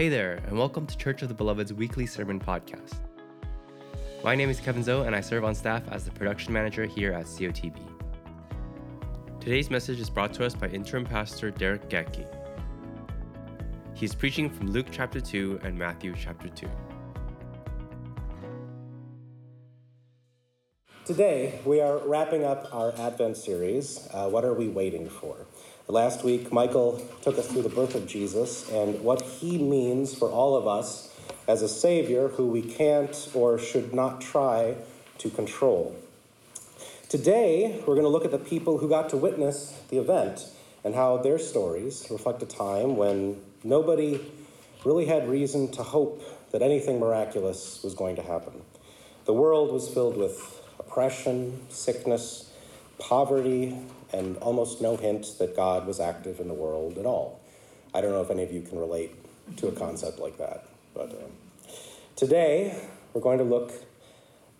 Hey there, and welcome to Church of the Beloved's weekly sermon podcast. My name is Kevin Zoe, and I serve on staff as the production manager here at COTB. Today's message is brought to us by interim pastor Derrick Gaetke. He's preaching from Luke chapter 2 and Matthew chapter 2. Today, we are wrapping up our Advent series, uh, What Are We Waiting For? Last week, Michael took us through the birth of Jesus and what he means for all of us as a Savior who we can't or should not try to control. Today, we're going to look at the people who got to witness the event and how their stories reflect a time when nobody really had reason to hope that anything miraculous was going to happen. The world was filled with oppression, sickness, poverty, and almost no hint that God was active in the world at all. I don't know if any of you can relate to a concept like that, but um, today we're going to look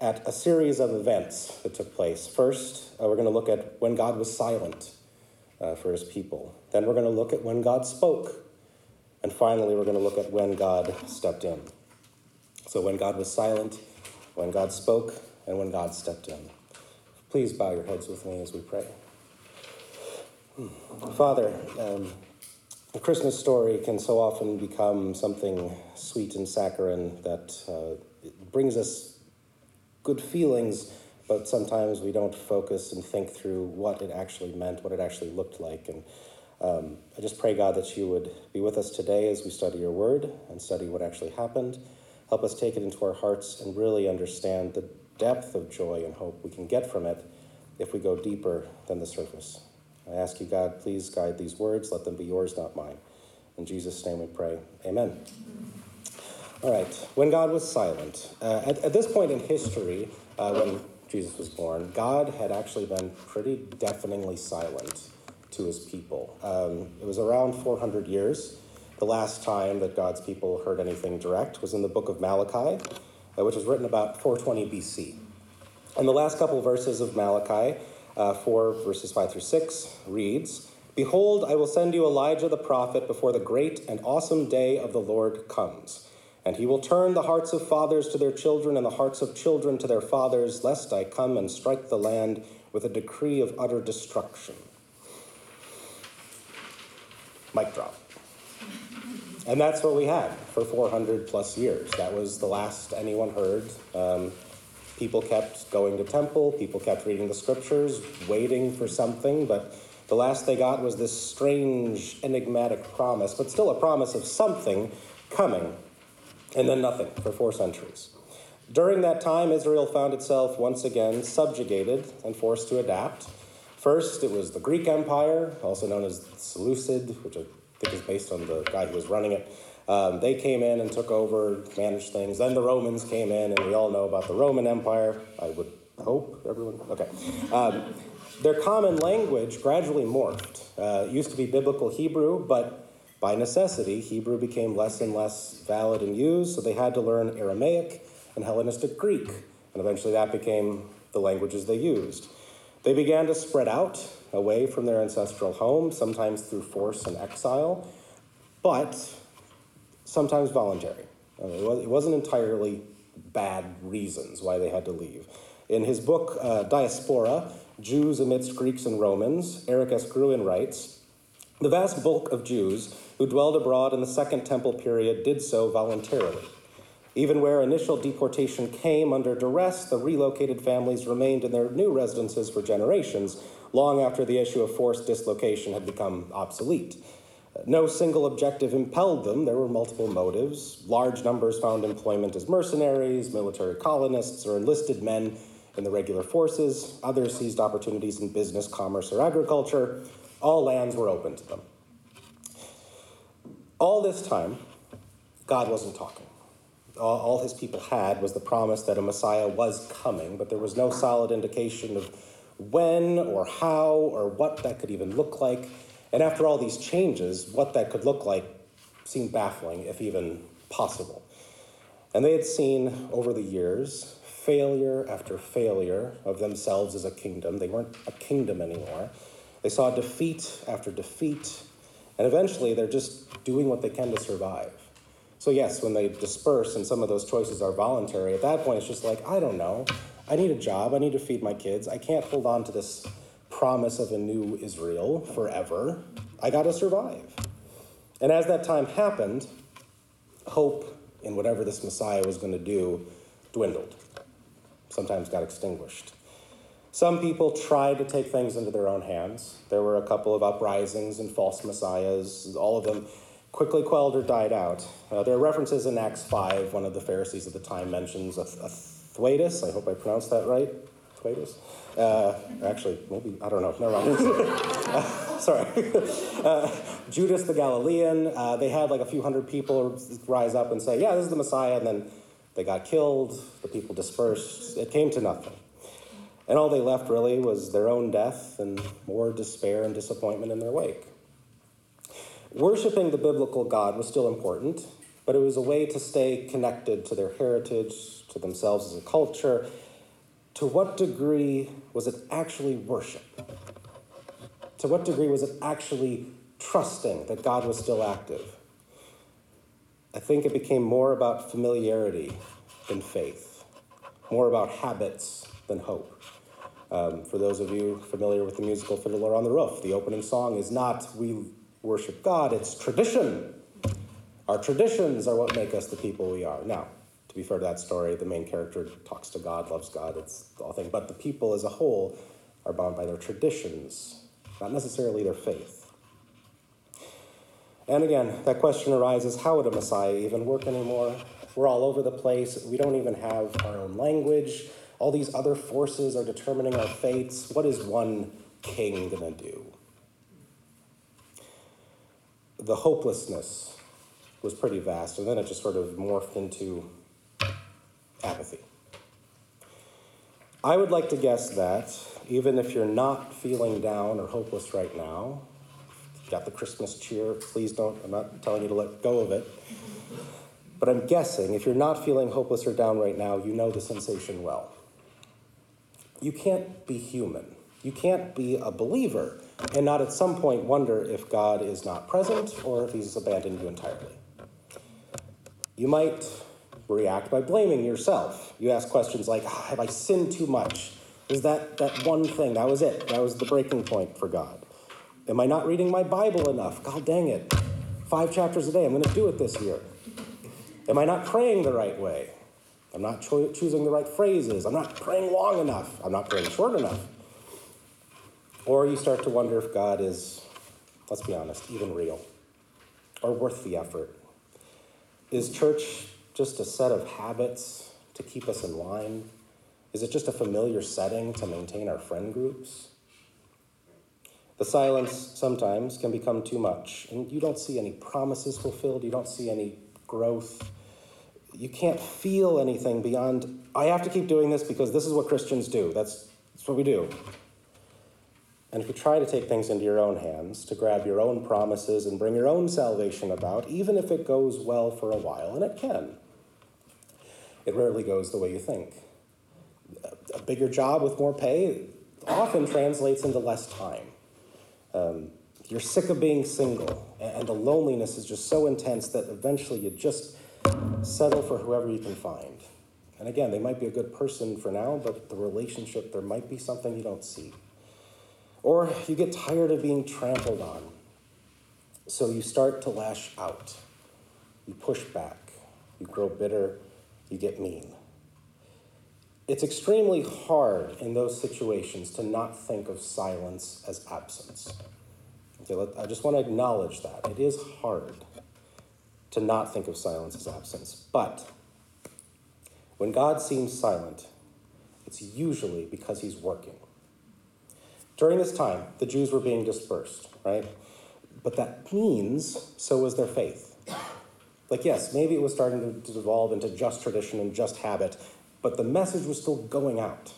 at a series of events that took place. First, uh, we're going to look at when God was silent uh, for his people. Then we're going to look at when God spoke. And finally, we're going to look at when God stepped in. So, when God was silent, when God spoke, and when God stepped in. Please bow your heads with me as we pray. Father, um, the Christmas story can so often become something sweet and saccharine that uh, brings us good feelings, but sometimes we don't focus and think through what it actually meant, what it actually looked like. And um, I just pray, God, that you would be with us today as we study your word and study what actually happened. Help us take it into our hearts and really understand the depth of joy and hope we can get from it if we go deeper than the surface. I ask you, God, please guide these words. Let them be yours, not mine. In Jesus' name we pray. Amen. All right. When God was silent, uh, at, at, this point in history, uh, when Jesus was born, God had actually been pretty deafeningly silent to his people. Um, it was around 400 years. The last time that God's people heard anything direct was in the book of Malachi, which was written about 420 BC. And the last couple of verses of Malachi uh, 4, verses 5 through 6 reads Behold, I will send you Elijah the prophet before the great and awesome day of the Lord comes. And he will turn the hearts of fathers to their children and the hearts of children to their fathers, lest I come and strike the land with a decree of utter destruction. Mic drop. And that's what we had for 400 plus years. That was the last anyone heard. Um, People kept going to temple, people kept reading the scriptures, waiting for something, but the last they got was this strange, enigmatic promise, but still a promise of something coming, and then nothing for four centuries. During that time, Israel found itself once again subjugated and forced to adapt. First, it was the Greek Empire, also known as Seleucid, which think is based on the guy who was running it. Um, they came in and took over, managed things. Then the Romans came in, and we all know about the Roman Empire. I would hope everyone. Okay. Um, their common language gradually morphed. Uh, it used to be biblical Hebrew, but by necessity, Hebrew became less and less valid and used, so they had to learn Aramaic and Hellenistic Greek, and eventually that became the languages they used. They began to spread out away from their ancestral home, sometimes through force and exile, but sometimes voluntary. I mean, it wasn't entirely bad reasons why they had to leave. In his book, uh, Diaspora Jews Amidst Greeks and Romans, Erich S. Gruen writes The vast bulk of Jews who dwelled abroad in the Second Temple period did so voluntarily. Even where initial deportation came under duress, the relocated families remained in their new residences for generations, long after the issue of forced dislocation had become obsolete. No single objective impelled them. There were multiple motives. Large numbers found employment as mercenaries, military colonists, or enlisted men in the regular forces. Others seized opportunities in business, commerce, or agriculture. All lands were open to them. All this time, God wasn't talking. All, his people had was the promise that a Messiah was coming, but there was no solid indication of when or how or what that could even look like. And after all these changes, what that could look like seemed baffling, if even possible. And they had seen over the years failure after failure of themselves as a kingdom. They weren't a kingdom anymore. They saw defeat after defeat, and eventually they're just doing what they can to survive. So, yes, when they disperse and some of those choices are voluntary, at that point it's just like, I don't know. I need a job. I need to feed my kids. I can't hold on to this promise of a new Israel forever. I got to survive. And as that time happened, hope in whatever this Messiah was going to do dwindled, sometimes got extinguished. Some people tried to take things into their own hands. There were a couple of uprisings and false messiahs, all of them quickly quelled or died out. Uh, there are references in Acts 5, one of the Pharisees at the time mentions a, a Thwaites, I hope I pronounced that right. Thwaites? Uh, actually, maybe, I don't know, never mind. uh, sorry. Judas the Galilean, uh, they had like a few hundred people rise up and say, yeah, this is the Messiah, and then they got killed, the people dispersed, it came to nothing. And all they left really was their own death and more despair and disappointment in their wake. Worshipping the biblical God was still important, but it was a way to stay connected to their heritage, to themselves as a culture. To what degree was it actually worship? To what degree was it actually trusting that God was still active? I think it became more about familiarity than faith, more about habits than hope. Um, for those of you familiar with the musical Fiddler on the Roof, the opening song is not We Worship God, it's tradition. Our traditions are what make us the people we are. Now, to be fair to that story, the main character talks to God, loves God, it's the whole thing. But the people as a whole are bound by their traditions, not necessarily their faith. And again, that question arises how would a Messiah even work anymore? We're all over the place. We don't even have our own language. All these other forces are determining our fates. What is one king going to do? The hopelessness was pretty vast, and then it just sort of morphed into apathy. I would like to guess that even if you're not feeling down or hopeless right now, got the Christmas cheer, please don't, I'm not telling you to let go of it. But I'm guessing if you're not feeling hopeless or down right now, you know the sensation well you can't be human. You can't be a believer and not at some point wonder if God is not present or if he's abandoned you entirely. You might react by blaming yourself. You ask questions like, oh, Have I sinned too much? Is that that one thing? That was it. That was the breaking point for God. Am I not reading my Bible enough? God dang it. Five chapters a day. I'm going to do it this year. Am I not praying the right way? I'm not cho- choosing the right phrases. I'm not praying long enough. I'm not praying short enough. Or you start to wonder if God is, let's be honest, even real or worth the effort. Is church just a set of habits to keep us in line? Is it just a familiar setting to maintain our friend groups? The silence sometimes can become too much, and you don't see any promises fulfilled, you don't see any growth you can't feel anything beyond, I have to keep doing this because this is what Christians do. That's, that's what we do. And you try to take things into your own hands, to grab your own promises and bring your own salvation about, even if it goes well for a while, and it can, it rarely goes the way you think. A bigger job with more pay often translates into less time. Um, you're sick of being single, and the loneliness is just so intense that eventually you just settle for whoever you can find. And again, they might be a good person for now, but the relationship, there might be something you don't see. Or you get tired of being trampled on. So you start to lash out. You push back. You grow bitter. You get mean. It's extremely hard in those situations to not think of silence as absence. Okay, let, I just want to acknowledge that. It is hard to not think of silence as absence. But when God seems silent, it's usually because he's working. During this time, the Jews were being dispersed, right? But that means so was their faith. Like, yes, maybe it was starting to devolve into just tradition and just habit, but the message was still going out.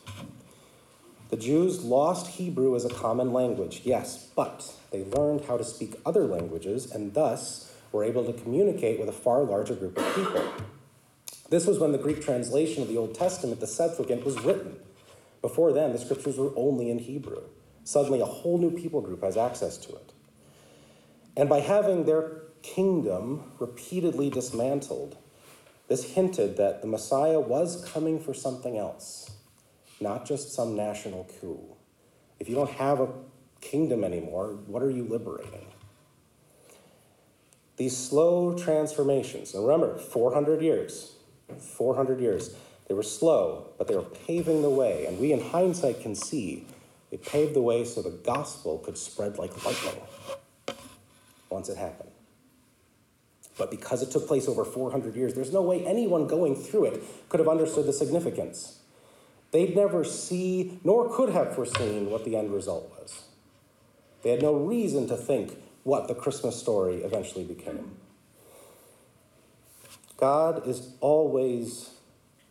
The Jews lost Hebrew as a common language, yes, but they learned how to speak other languages and thus were able to communicate with a far larger group of people. This was when the Greek translation of the Old Testament, the Septuagint, was written. Before then, the scriptures were only in Hebrew. Suddenly, a whole new people group has access to it. And by having their kingdom repeatedly dismantled. This hinted that the Messiah was coming for something else, not just some national coup. If you don't have a kingdom anymore, what are you liberating? These slow transformations, and remember, 400 years, 400 years, they were slow, but they were paving the way. And we, in hindsight, can see they paved the way so the gospel could spread like lightning once it happened. But because it took place over 400 years, there's no way anyone going through it could have understood the significance. They'd never see, nor could have foreseen, what the end result was. They had no reason to think what the Christmas story eventually became. God is always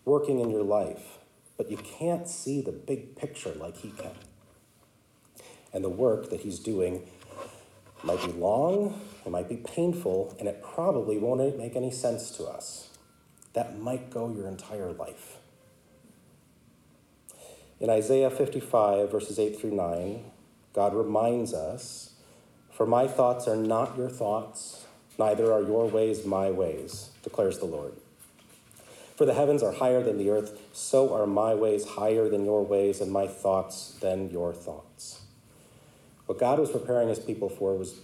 working in your life, but you can't see the big picture like He can. And the work that He's doing might be long, it might be painful, and it probably won't make any sense to us. That might go your entire life. In Isaiah 55, verses 8 through 9, God reminds us For my thoughts are not your thoughts, neither are your ways my ways, declares the Lord. For the heavens are higher than the earth, so are my ways higher than your ways, and my thoughts than your thoughts. What God was preparing his people for was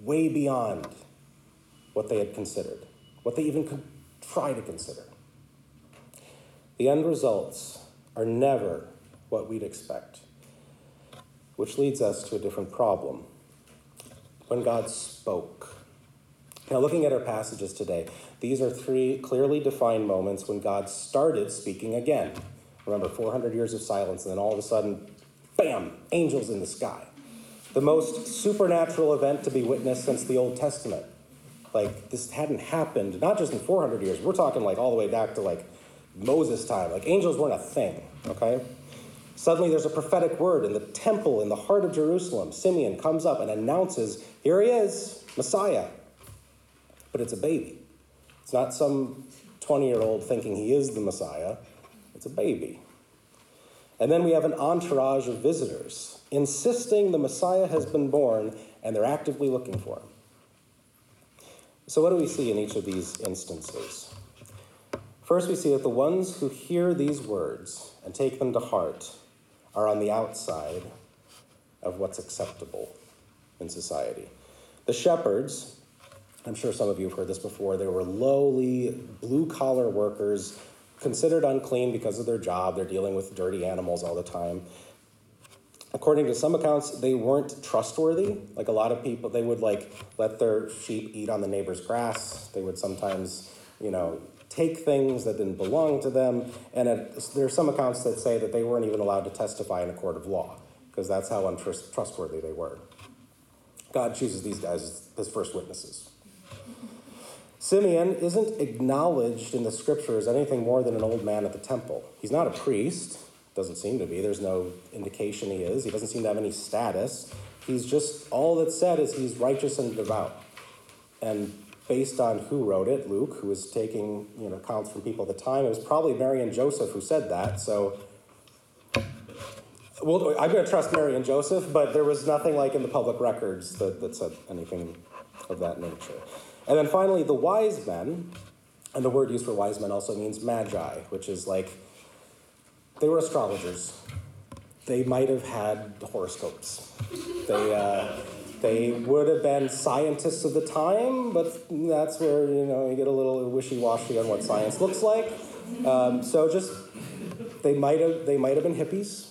way beyond what they had considered, what they even could try to consider. The end results are never what we'd expect, which leads us to a different problem. When God spoke. Now, looking at our passages today, these are three clearly defined moments when God started speaking again. Remember, 400 years of silence, and then all of a sudden, bam, angels in the sky the most supernatural event to be witnessed since the Old Testament. Like, this hadn't happened, not just in 400 years, we're talking like all the way back to like Moses' time. Like, angels weren't a thing, okay? Suddenly, there's a prophetic word in the temple in the heart of Jerusalem. Simeon comes up and announces, Here he is, Messiah. But it's a baby. It's not some 20 year old thinking he is the Messiah, it's a baby. And then we have an entourage of visitors insisting the Messiah has been born and they're actively looking for him. So, what do we see in each of these instances? First, we see that the ones who hear these words and take them to heart are on the outside of what's acceptable in society. The shepherds, I'm sure some of you have heard this before, they were lowly, blue collar workers considered unclean because of their job. They're dealing with dirty animals all the time. According to some accounts, they weren't trustworthy. Like a lot of people, they would like let their sheep eat on the neighbor's grass. They would sometimes, you know, take things that didn't belong to them. And it, there are some accounts that say that they weren't even allowed to testify in a court of law because that's how untrustworthy they were. God chooses these guys as his first witnesses. Simeon isn't acknowledged in the scripture as anything more than an old man at the temple. He's not a priest, doesn't seem to be. There's no indication he is. He doesn't seem to have any status. He's just, all that's said is he's righteous and devout. And based on who wrote it, Luke, who was taking you know, accounts from people at the time, it was probably Mary and Joseph who said that. So well, I'm going to trust Mary and Joseph, but there was nothing like in the public records that, that said anything of that nature. And then finally, the wise men, and the word used for wise men also means magi, which is like they were astrologers. They might have had horoscopes. They, uh, they would have been scientists of the time, but that's where you know you get a little wishy-washy on what science looks like. Um, so just they might have they might have been hippies.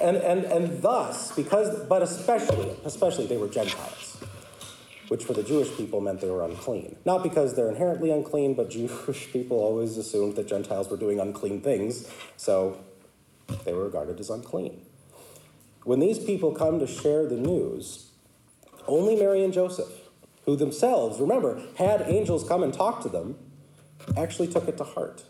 and, and, and thus, because, but especially, especially they were Gentiles which for the Jewish people meant they were unclean. Not because they're inherently unclean, but Jewish people always assumed that Gentiles were doing unclean things, so they were regarded as unclean. When these people come to share the news, only Mary and Joseph, who themselves, remember, had angels come and talk to them, actually took it to heart.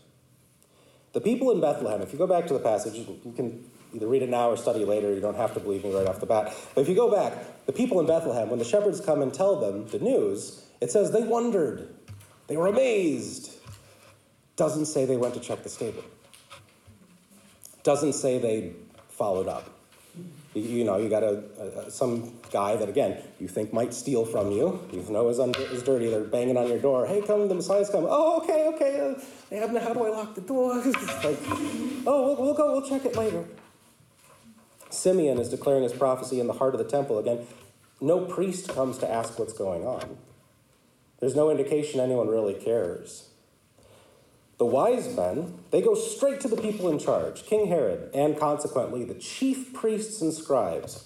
The people in Bethlehem, if you go back to the passage, you can either read it now or study later. You don't have to believe me right off the bat. But if you go back, the people in Bethlehem, when the shepherds come and tell them the news, it says they wondered, they were amazed. Doesn't say they went to check the stable. Doesn't say they followed up. You, know, you got a, a, some guy that, again, you think might steal from you. You know is, is dirty. They're banging on your door. Hey, come, the Messiah's coming. Oh, okay, okay. Uh, how do I lock the door? like, oh, we'll, we'll go, we'll check it later. Simeon is declaring his prophecy in the heart of the temple. Again, no priest comes to ask what's going on. There's no indication anyone really cares. The wise men, they go straight to the people in charge, King Herod, and consequently the chief priests and scribes.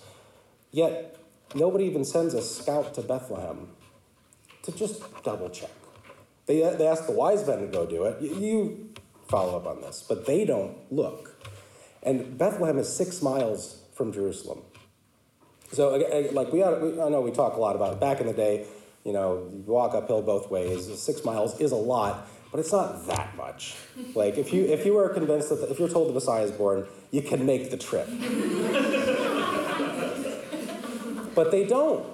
Yet, nobody even sends a scout to Bethlehem to just double check. They, they ask the wise men to go do it. You follow up on this, but they don't look. And Bethlehem is six miles from Jerusalem. So, like we, ought I know we talk a lot about it. Back in the day, you know, you walk uphill both ways. Six miles is a lot, but it's not that much. Like if you if you are convinced that the, if you're told the Messiah is born, you can make the trip. but they don't.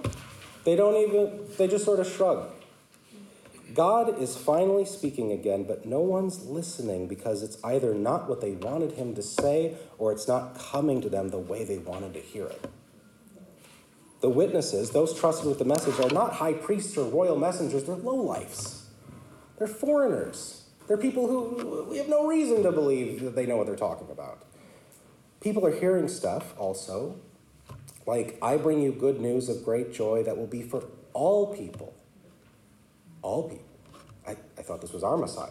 They don't even. They just sort of shrug. God is finally speaking again, but no one's listening because it's either not what they wanted him to say or it's not coming to them the way they wanted to hear it. The witnesses, those trusted with the message, are not high priests or royal messengers, they're lowlifes. They're foreigners. They're people who we have no reason to believe that they know what they're talking about. People are hearing stuff also, like, I bring you good news of great joy that will be for all people all people. I, I thought this was our Messiah.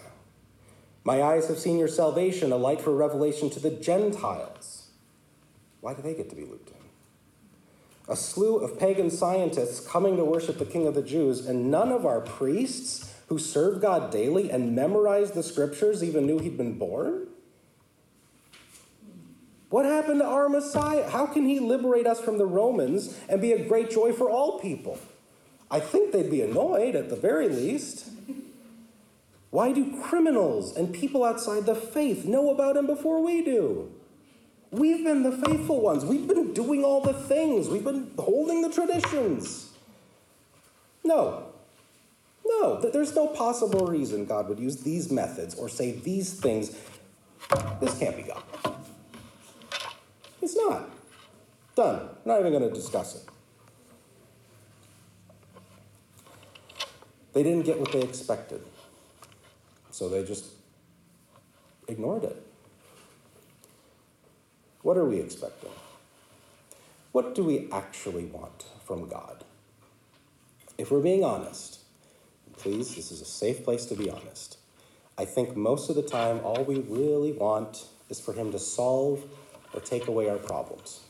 My eyes have seen your salvation, a light for revelation to the Gentiles. Why do they get to be looped in? A slew of pagan scientists coming to worship the King of the Jews, and none of our priests who serve God daily and memorize the scriptures even knew he'd been born? What happened to our Messiah? How can he liberate us from the Romans and be a great joy for all people? I think they'd be annoyed at the very least. Why do criminals and people outside the faith know about him before we do? We've been the faithful ones. We've been doing all the things. We've been holding the traditions. No. No, there's no possible reason God would use these methods or say these things. This can't be God. It's not. Done. Not even going to discuss it. They didn't get what they expected. So they just ignored it. What are we expecting? What do we actually want from God? If we're being honest, please, this is a safe place to be honest. I think most of the time, all we really want is for Him to solve or take away our problems.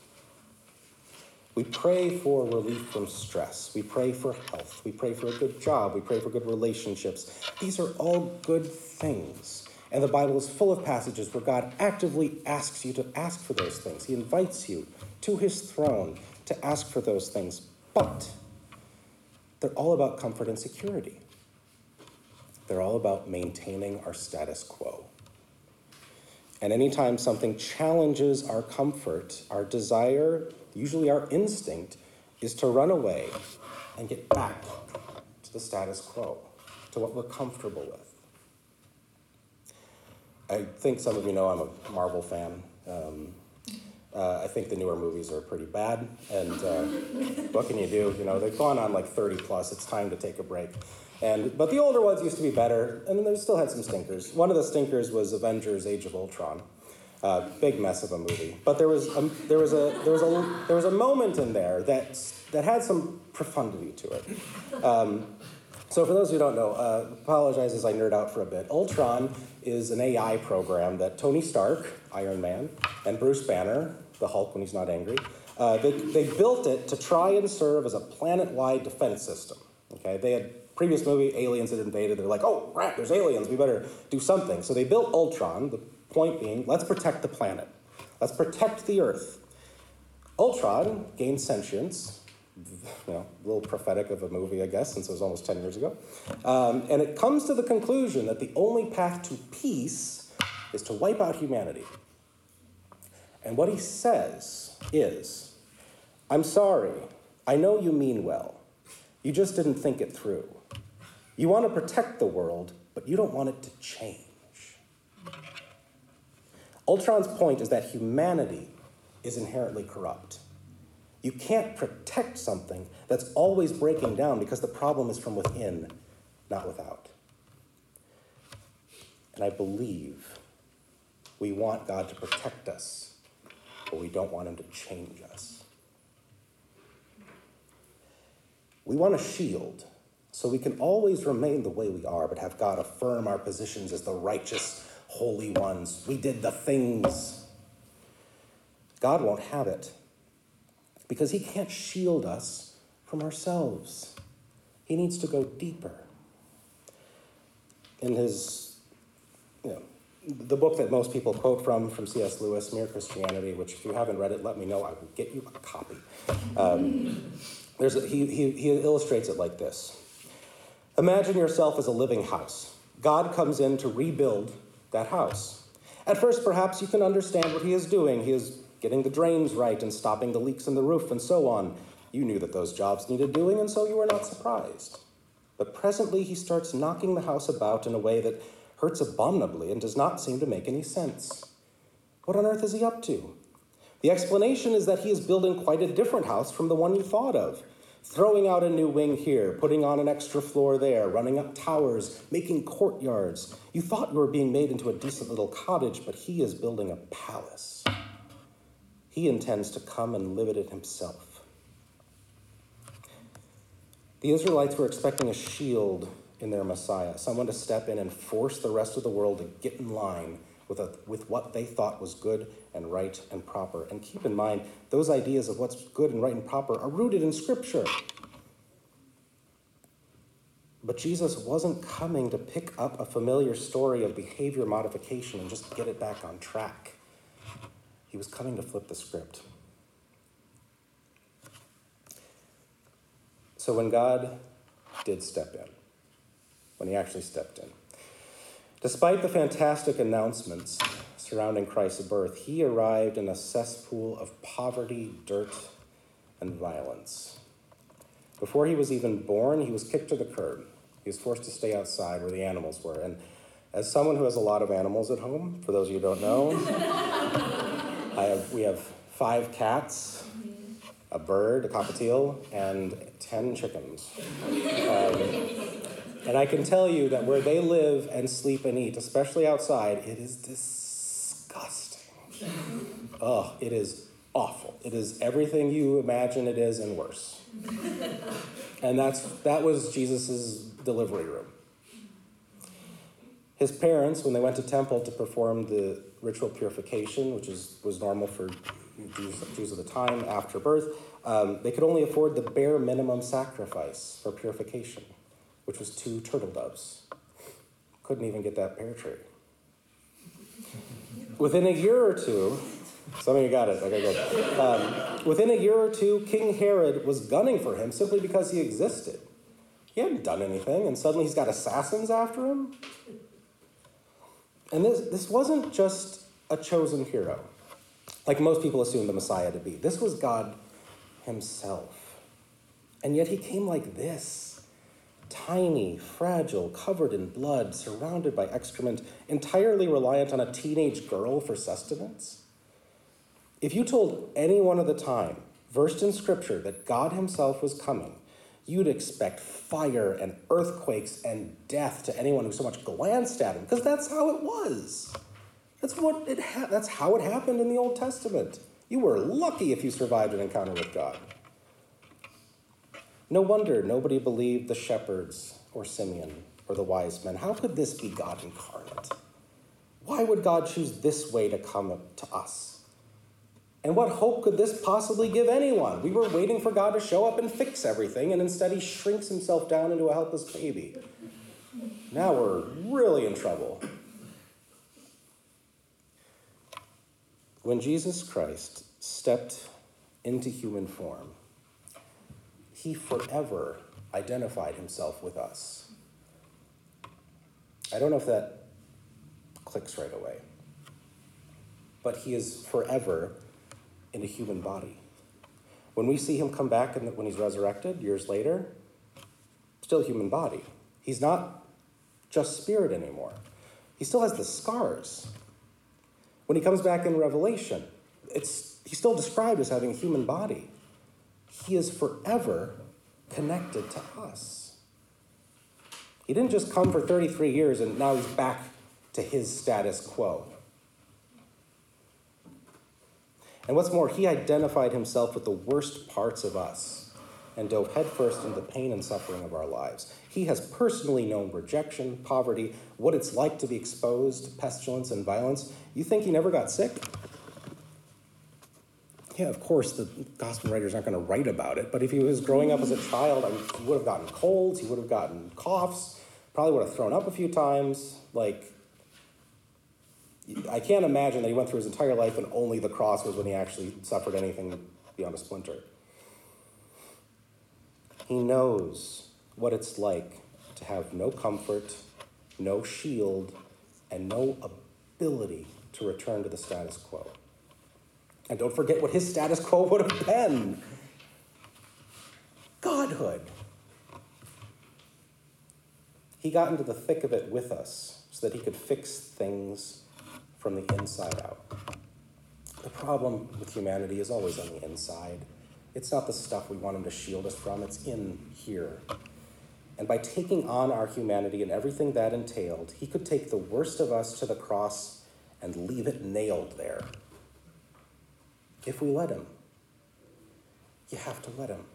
We pray for relief from stress. We pray for health. We pray for a good job. We pray for good relationships. These are all good things. And the Bible is full of passages where God actively asks you to ask for those things. He invites you to his throne to ask for those things. But they're all about comfort and security. They're all about maintaining our status quo. And anytime something challenges our comfort, our desire usually our instinct is to run away and get back to the status quo, to what we're comfortable with. I think some of you know I'm a Marvel fan. Um, uh, I think the newer movies are pretty bad, and uh, what can you do? You know, they've gone on like 30 plus. It's time to take a break. And but the older ones used to be better, and they still had some stinkers. One of the stinkers was Avengers: Age of Ultron. Uh, big mess of a movie. But there was a, there was a there was a there was a moment in there that that had some profundity to it. Um, so for those who don't know, uh, apologize as I nerd out for a bit. Ultron is an AI program that Tony Stark, Iron Man, and Bruce Banner, the Hulk when he's not angry, uh, they, they built it to try and serve as a planet-wide defense system. Okay, they had previous movie aliens had invaded. They're like, oh crap, there's aliens. We better do something. So they built Ultron, the Point being, let's protect the planet. Let's protect the Earth. Ultron gained sentience, you know, a little prophetic of a movie, I guess, since it was almost 10 years ago. Um, and it comes to the conclusion that the only path to peace is to wipe out humanity. And what he says is, I'm sorry, I know you mean well. You just didn't think it through. You want to protect the world, but you don't want it to change. Ultron's point is that humanity is inherently corrupt. You can't protect something that's always breaking down because the problem is from within, not without. And I believe we want God to protect us, but we don't want Him to change us. We want a shield so we can always remain the way we are, but have God affirm our positions as the righteous, holy ones. We did the things. God won't have it because He can't shield us from ourselves. He needs to go deeper. In his, you know, the book that most people quote from, from C.S. Lewis, Mere Christianity, which if you haven't read it, let me know. I will get you a copy. Um, there's a, he, he, he illustrates it like this Imagine yourself as a living house. God comes in to rebuild that house. At first, perhaps you can understand what he is doing. He is getting the drains right and stopping the leaks in the roof and so on. You knew that those jobs needed doing, and so you were not surprised. But presently, he starts knocking the house about in a way that hurts abominably and does not seem to make any sense. What on earth is he up to? The explanation is that he is building quite a different house from the one you thought of. Throwing out a new wing here, putting on an extra floor there, running up towers, making courtyards. You thought you were being made into a decent little cottage, but he is building a palace. He intends to come and live in it himself. The Israelites were expecting a shield in their Messiah, someone to step in and force the rest of the world to get in line with, a, with what they thought was good and right and proper. And keep in mind, those ideas of what's good and right and proper are rooted in Scripture. But Jesus wasn't coming to pick up a familiar story of behavior modification and just get it back on track. He was coming to flip the script. So when God did step in, when he actually stepped in, despite the fantastic announcements surrounding Christ's birth, he arrived in a cesspool of poverty, dirt, and violence. Before he was even born, he was kicked to the curb. He was forced to stay outside where the animals were. And as someone who has a lot of animals at home, for those of you who don't know, I have, we have five cats, a bird, a cockatiel, and 10 chickens. Um, and I can tell you that where they live and sleep and eat, especially outside, it is disgusting. Oh, it is awful. It is everything you imagine it is and worse. And that's that was Jesus' delivery room. His parents, when they went to temple to perform the ritual purification, which is, was normal for Jews, Jews of the time after birth, um, they could only afford the bare minimum sacrifice for purification, which was two turtle doves. Couldn't even get that pear tree. Within a year or two, some of you got it. Okay, good. Um, within a year or two, King Herod was gunning for him simply because he existed. He hadn't done anything, and suddenly he's got assassins after him. And this, this wasn't just a chosen hero, like most people assume the Messiah to be. This was God Himself. And yet He came like this tiny, fragile, covered in blood, surrounded by excrement, entirely reliant on a teenage girl for sustenance. If you told anyone of the time, versed in Scripture, that God Himself was coming, you'd expect fire and earthquakes and death to anyone who so much glanced at him, because that's how it was. That's what it ha- that's how it happened in the Old Testament. You were lucky if you survived an encounter with God. No wonder nobody believed the shepherds or Simeon or the wise men. How could this be God incarnate? Why would God choose this way to come to us? And what hope could this possibly give anyone? We were waiting for God to show up and fix everything, and instead he shrinks himself down into a helpless baby. Now we're really in trouble. When Jesus Christ stepped into human form, he forever identified himself with us. I don't know if that clicks right away, but he is forever in a human body. When we see him come back and when he's resurrected years later, still human body. He's not just spirit anymore. He still has the scars. When he comes back in Revelation, it's he's still described as having a human body. He is forever connected to us. He didn't just come for 33 years and now he's back to his status quo. And what's more, he identified himself with the worst parts of us and dove headfirst into the pain and suffering of our lives. He has personally known rejection, poverty, what it's like to be exposed to pestilence and violence. You think he never got sick? Yeah, of course, the gospel writers aren't going to write about it, but if he was growing up as a child, I mean, he would have gotten colds, he would have gotten coughs, probably would have thrown up a few times. Like, I can't imagine that he went through his entire life and only the cross was when he actually suffered anything beyond a splinter. He knows what it's like to have no comfort, no shield, and no ability to return to the status quo. And don't forget what his status quo would have been Godhood. He got into the thick of it with us so that he could fix things from the inside out. The problem with humanity is always on the inside. It's not the stuff we want him to shield us from, it's in here. And by taking on our humanity and everything that entailed, he could take the worst of us to the cross and leave it nailed there. If we let him. You have to let him.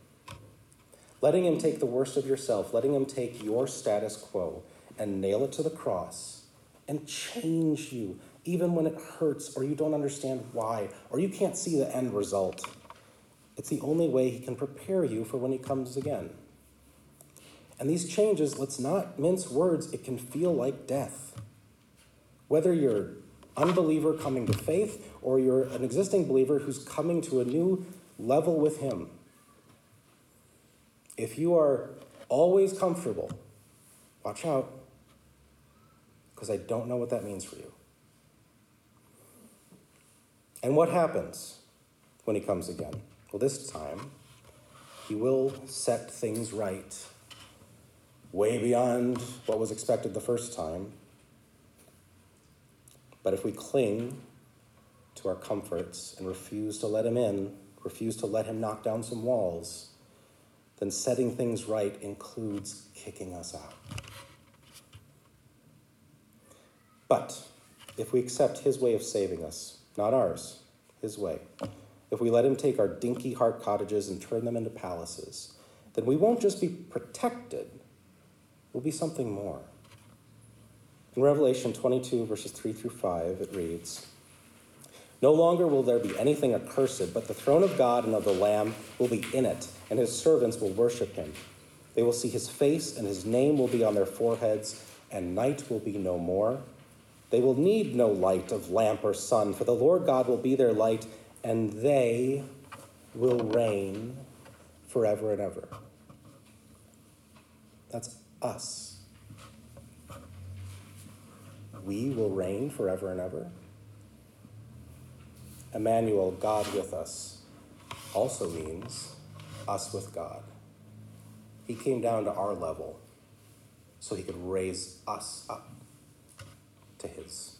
Letting him take the worst of yourself, letting him take your status quo and nail it to the cross and change you, even when it hurts or you don't understand why or you can't see the end result. It's the only way he can prepare you for when he comes again. And these changes, let's not mince words, it can feel like death. Whether you're unbeliever coming to faith or you're an existing believer who's coming to a new level with him. If you are always comfortable, watch out because I don't know what that means for you. And what happens when he comes again? Well, this time, he will set things right way beyond what was expected the first time. But if we cling to our comforts and refuse to let him in, refuse to let him knock down some walls, then setting things right includes kicking us out. But if we accept his way of saving us, not ours, his way, if we let him take our dinky heart cottages and turn them into palaces, then we won't just be protected, we'll be something more. In Revelation 22, verses 3 through 5, it reads No longer will there be anything accursed, but the throne of God and of the Lamb will be in it, and his servants will worship him. They will see his face, and his name will be on their foreheads, and night will be no more. They will need no light of lamp or sun, for the Lord God will be their light, and they will reign forever and ever. That's us we will reign forever and ever. Emmanuel, God with us, also means us with God. He came down to our level so he could raise us up to his.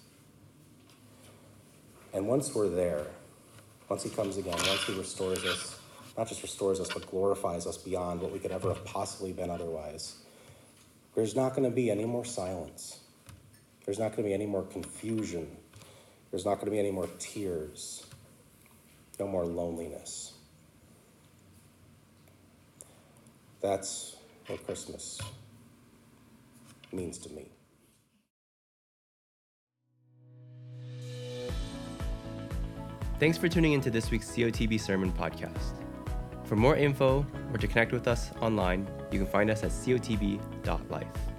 And once we're there, once he comes again, once he restores us, not just restores us, but glorifies us beyond what we could ever have possibly been otherwise, there's not going to be any more silence. There's not going to be any more confusion. There's not going to be any more tears. No more loneliness. That's what Christmas means to me. Thanks for tuning into this week's COTB Sermon Podcast. For more info or to connect with us online, you can find us at cotb.life.